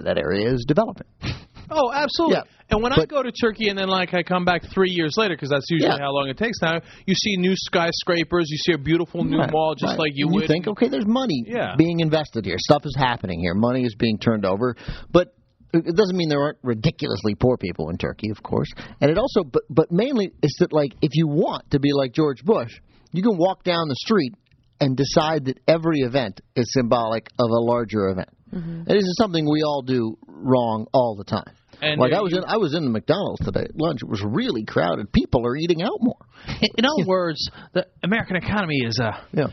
that area is developing. Oh, absolutely. Yeah, and when I go to Turkey and then like I come back three years later because that's usually Yeah. how long it takes now, you see new skyscrapers, you see a beautiful new Right, mall, just right. like you And would. You think, okay, there's money Yeah. being invested here. Stuff is happening here. Money is being turned over. But it doesn't mean there aren't ridiculously poor people in Turkey, of course. And it also, but, but mainly, is that like if you want to be like George Bush, you can walk down the street and decide that every event is symbolic of a larger event. And this is something we all do wrong all the time. And like I was you- in I was in the McDonald's today at lunch. It was really crowded. People are eating out more. In other words, the American economy is uh, Yeah.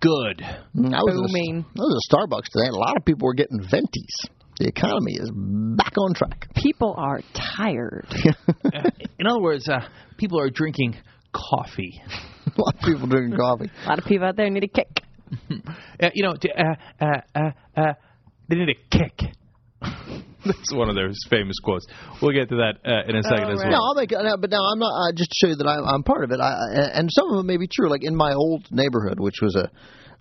good. Mm, I was At a, I was at Starbucks today, and a lot of people were getting ventis. The economy is back on track. People are tired. In other words, uh, people are drinking coffee. a lot of people drinking coffee. A lot of people out there need a kick. Uh, you know, uh, uh, uh, uh, they need a kick. That's one of their famous quotes. We'll get to that uh, in a second as well. No, I'll make it. no, But now I'm not. Uh, just to show you that I'm, I'm part of it. I, I- and some of them may be true. Like in my old neighborhood, which was a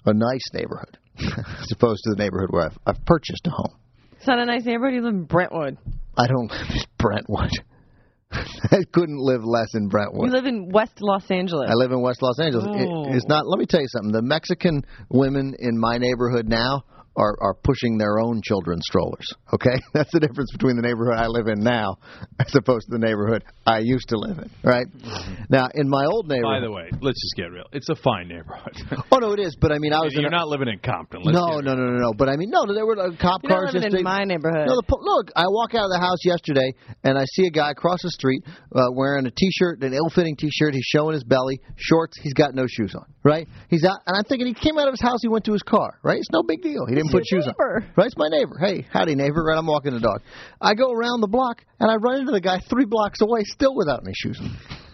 a nice neighborhood, as opposed to the neighborhood where I've, I've purchased a home. It's not a nice neighborhood. You live in Brentwood. I don't live in Brentwood. I couldn't live less in Brentwood. You live in West Los Angeles. I live in West Los Angeles. It- Oh. it's not. Let me tell you something. The Mexican women in my neighborhood now are are pushing their own children's strollers. Okay, that's the difference between the neighborhood I live in now as opposed to the neighborhood I used to live in. Right now, in my old neighborhood. By the way, let's just get real. It's a fine neighborhood. oh no, it is. But I mean, I was. You're in a, not living in Compton. Let's no, no, no, no, no. But I mean, no. There were uh, cop You're cars not living in my neighborhood. No, the, look, I walk out of the house yesterday and I see a guy across the street uh, wearing a t-shirt, an ill-fitting t-shirt. He's showing his belly, shorts. He's got no shoes on. Right? He's out, and I'm thinking he came out of his house. He went to his car. Right? It's no big deal. He didn't It's put shoes neighbor. on. Right? It's my neighbor. Hey, howdy neighbor. Right? I'm walking the dog. I go around the block and I run into the guy three blocks away, still without any shoes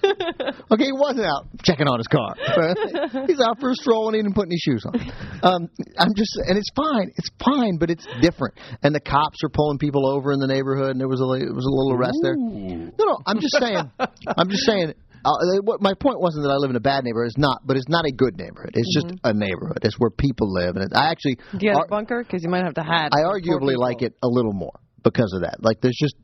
okay, he wasn't out checking on his car. He's out for a stroll and he didn't put any shoes on. Um, I'm just, and it's fine. It's fine, but it's different. And the cops are pulling people over in the neighborhood, and there was a there was a little arrest there. No, no, I'm just saying. I'm just saying. Uh, what my point wasn't that I live in a bad neighborhood. It's not, but it's not a good neighborhood. It's just a neighborhood. It's where people live, and it, I actually, Do you have ar- a bunker? Because you might have to hide. I arguably like it a little more because of that. Like, there's just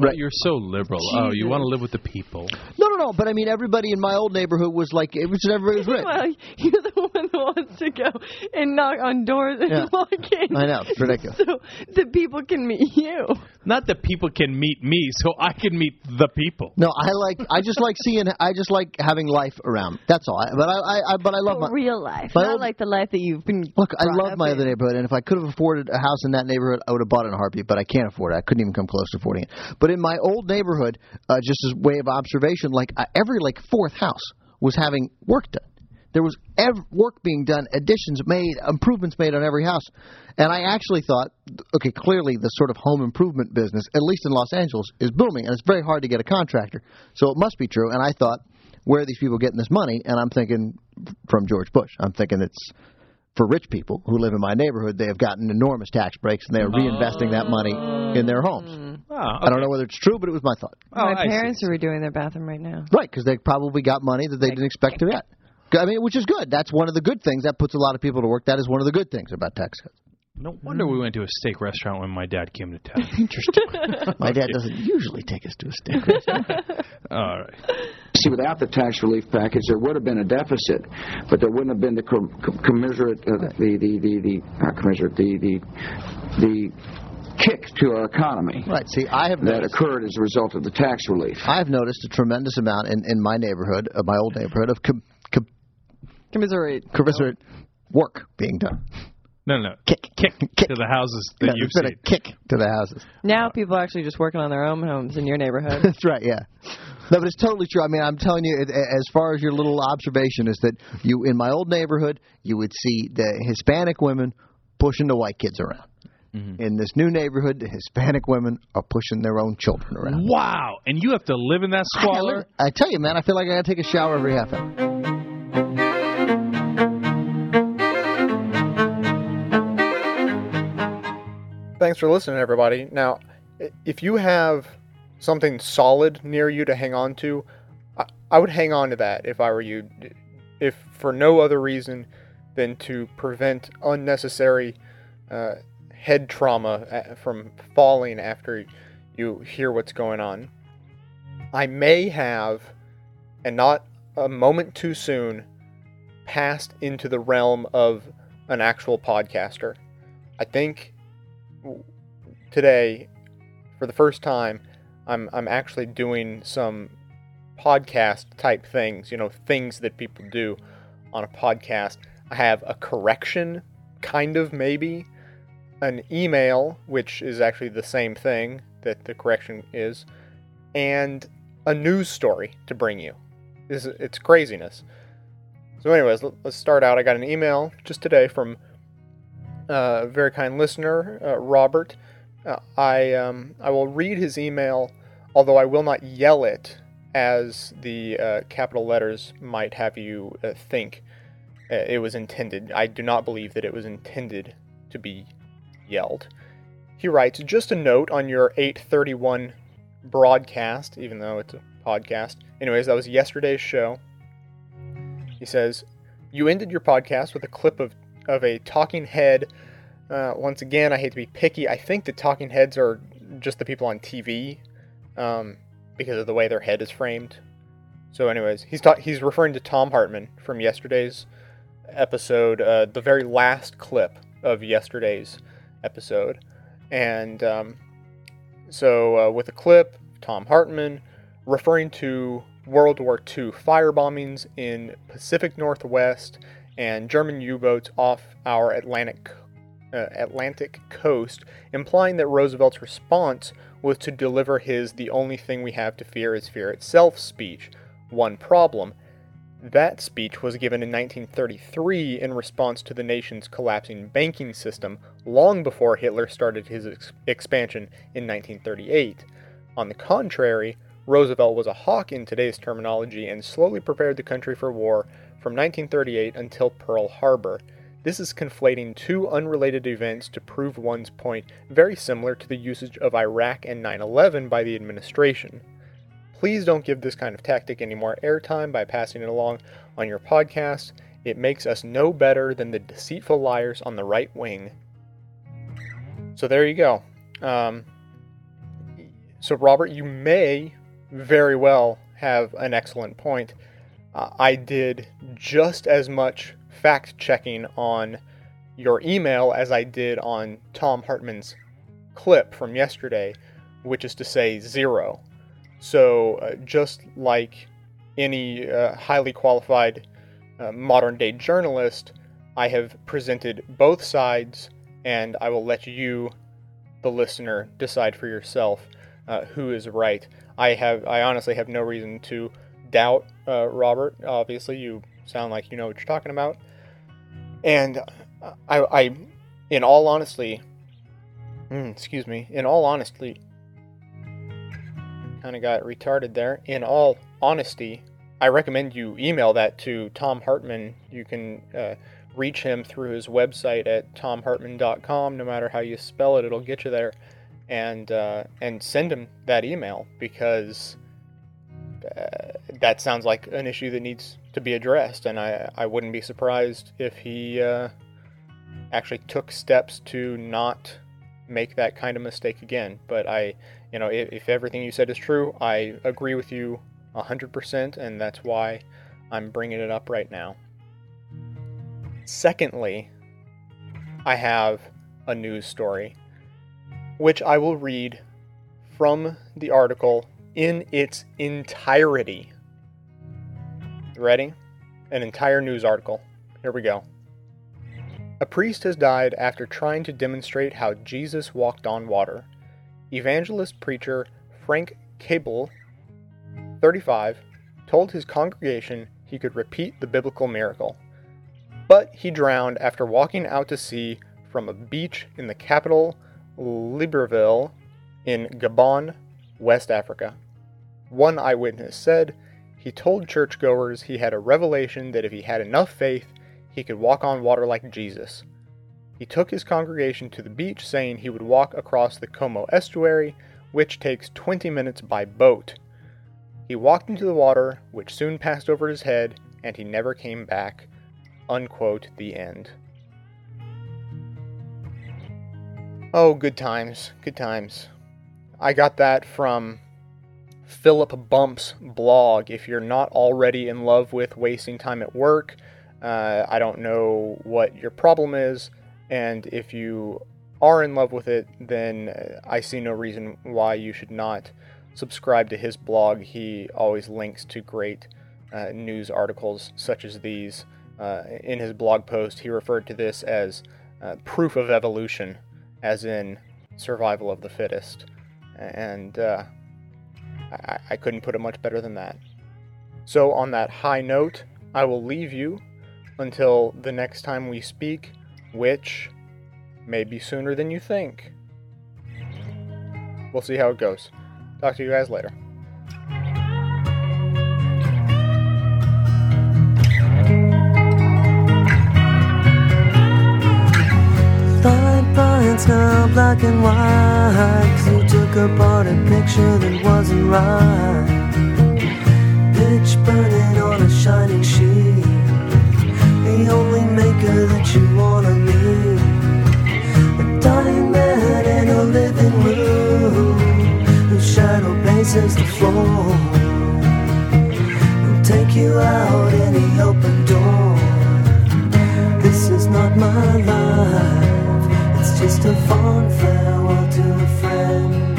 Right. You're so liberal. Oh, you want to live with the people. no, no, no. But I mean, everybody in my old neighborhood was like, it was everybody was rich. Well, you're the one who wants to go and knock on doors and Yeah. walk in. I know, it's ridiculous. So the people can meet you. Not the people can meet me, so I can meet the people. No, I like. I just like seeing. I just like having life around. That's all. I, but I, I, I. But I love For my real life, my not old- like the life that you've been. Look, I love up my in. other neighborhood, and if I could have afforded a house in that neighborhood, I would have bought it in a heartbeat. But I can't afford it. I couldn't even come close to affording it. But in my old neighborhood, uh, just as way of observation, like uh, every like fourth house was having work done. There was ev- work being done, additions made, improvements made on every house. And I actually thought, okay, clearly the sort of home improvement business, at least in Los Angeles, is booming, and it's very hard to get a contractor. So it must be true. And I thought, where are these people getting this money? And I'm thinking from George Bush. I'm thinking it's for rich people who live in my neighborhood, they have gotten enormous tax breaks and they are reinvesting that money in their homes. Oh, I don't know whether it's true, but it was my thought. Oh, my parents are redoing their bathroom right now. Right, because they probably got money that they didn't expect to get. I mean, which is good. That's one of the good things. That puts a lot of people to work. That is one of the good things about tax cuts. No wonder we went to a steak restaurant when my dad came to town. Interesting. My dad doesn't usually take us to a steak restaurant. All right. See, without the tax relief package, there would have been a deficit, but there wouldn't have been the com- com- commiserate, uh, the the the the not commiserate, the the the kick to our economy. Right. See, I have that noticed- occurred as a result of the tax relief. I've noticed a tremendous amount in, in my neighborhood, uh, my old neighborhood, of com- com- commiserate commiserate work being done. No, no. Kick, kick, kick to the houses that No, you've there's been seen. a kick to the houses. Now people are actually just working on their own homes in your neighborhood. That's right. Yeah. No, but it's totally true. I mean, I'm telling you, as far as your little observation is that you, in my old neighborhood, you would see the Hispanic women pushing the white kids around. Mm-hmm. In this new neighborhood, the Hispanic women are pushing their own children around. Wow. And you have to live in that squalor? live- I tell you, man, I feel like I got to take a shower every half hour. Thanks for listening, everybody. Now, if you have something solid near you to hang on to, I, I would hang on to that if I were you, if for no other reason than to prevent unnecessary uh, head trauma uh, from falling after you hear what's going on. I may have, and not a moment too soon, passed into the realm of an actual podcaster. I think today, for the first time, I'm I'm actually doing some podcast type things. You know, things that people do on a podcast. I have a correction, kind of maybe, an email, which is actually the same thing that the correction is, and a news story to bring you. Is, it's craziness. So, anyways, let- let's start out. I got an email just today from a very kind listener, uh, Robert. Uh, I um, I will read his email, although I will not yell it as the uh, capital letters might have you uh, think uh, it was intended. I do not believe that it was intended to be yelled. He writes, just a note on your 831 broadcast, even though it's a podcast. Anyways, that was yesterday's show. He says, You ended your podcast with a clip of, of a talking head. Uh, once again, I hate to be picky. I think the talking heads are just the people on TV um, because of the way their head is framed. So, anyways, he's ta- he's referring to Thom Hartmann from yesterday's episode, uh, the very last clip of yesterday's episode, and um, so uh, with a clip, Thom Hartmann referring to World War II fire bombings in Pacific Northwest and German U-boats off our Atlantic Uh, Atlantic coast, implying that Roosevelt's response was to deliver his "the only thing we have to fear is fear itself" speech. One problem: that speech was given in 1933 in response to the nation's collapsing banking system, long before Hitler started his ex- expansion in 1938. On the contrary, Roosevelt was a hawk in today's terminology and slowly prepared the country for war from 1938 until Pearl Harbor. This is conflating two unrelated events to prove one's point, very similar to the usage of Iraq and 9 11 by the administration. Please don't give this kind of tactic any more airtime by passing it along on your podcast. It makes us no better than the deceitful liars on the right wing. So there you go. Um, so, Robert, you may very well have an excellent point. Uh, I did just as much fact checking on your email as I did on Thom Hartmann's clip from yesterday, which is to say zero. So, uh, just like any uh, highly qualified uh, modern day journalist, I have presented both sides, and I will let you, the listener, decide for yourself uh, who is right. I have, I honestly have no reason to doubt uh, Robert. Obviously, you sound like you know what you're talking about, and I, I in all honesty, mm, excuse me, in all honesty, kind of got retarded there. In all honesty, I recommend you email that to Thom Hartmann. You can uh, reach him through his website at tomhartman.com. No matter how you spell it, it'll get you there, and uh, and send him that email because uh, that sounds like an issue that needs to be addressed, and I I wouldn't be surprised if he uh, actually took steps to not make that kind of mistake again. But I, you know, if, if everything you said is true, I agree with you 100%, and that's why I'm bringing it up right now. Secondly, I have a news story, which I will read from the article in its entirety. Ready? An entire news article. Here we go. A priest has died after trying to demonstrate how Jesus walked on water. Evangelist preacher Franck Kabele, 35, told his congregation he could repeat the biblical miracle. But he drowned after walking out to sea from a beach in the capital, Libreville, in Gabon, West Africa. One eyewitness said he told churchgoers he had a revelation that if he had enough faith, he could walk on water like Jesus. He took his congregation to the beach, saying he would walk across the Komo estuary, which takes 20 minutes by boat. He walked into the water, which soon passed over his head, and he never came back. Unquote, the end. Oh, good times, good times. I got that from Philip Bump's blog. If you're not already in love with wasting time at work, uh, I don't know what your problem is, and if you are in love with it, then uh, I see no reason why you should not subscribe to his blog. He always links to great uh, news articles such as these. Uh, in his blog post, he referred to this as uh, proof of evolution, as in survival of the fittest. And uh, I-, I couldn't put it much better than that. So, on that high note, I will leave you until the next time we speak, which may be sooner than you think. We'll see how it goes. Talk to you guys later. Now black and white. Cause you took apart a picture that wasn't right. Pitch burning on a shining sheet. The only maker that you wanna meet A dying man in a living room. Whose shadow paces the floor. Who'll take you out any open door. This is not my life just a fond farewell to a friend.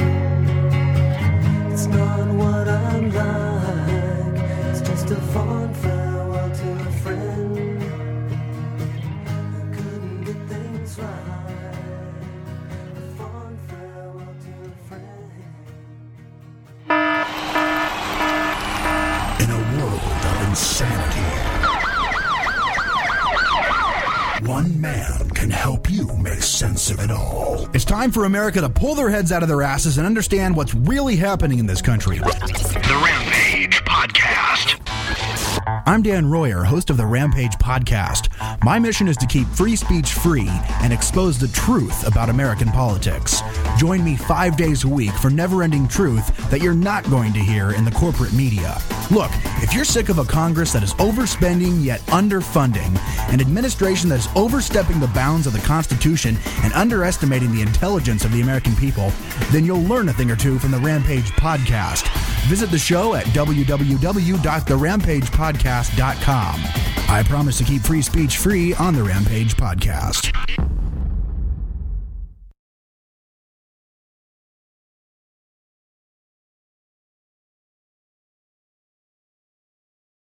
It's not what I'm like. It's just a fond farewell to a friend. I couldn't get things right. Make of it all. It's time for America to pull their heads out of their asses and understand what's really happening in this country. The Rampage Podcast. I'm Dan Royer, host of the Rampage Podcast. My mission is to keep free speech free and expose the truth about American politics. Join me five days a week for never ending truth that you're not going to hear in the corporate media. Look, if you're sick of a Congress that is overspending yet underfunding, an administration that is overstepping the bounds of the Constitution and underestimating the intelligence of the American people, then you'll learn a thing or two from the Rampage Podcast. Visit the show at www.therampagepodcast.com. I promise to keep free speech free on the Rampage Podcast.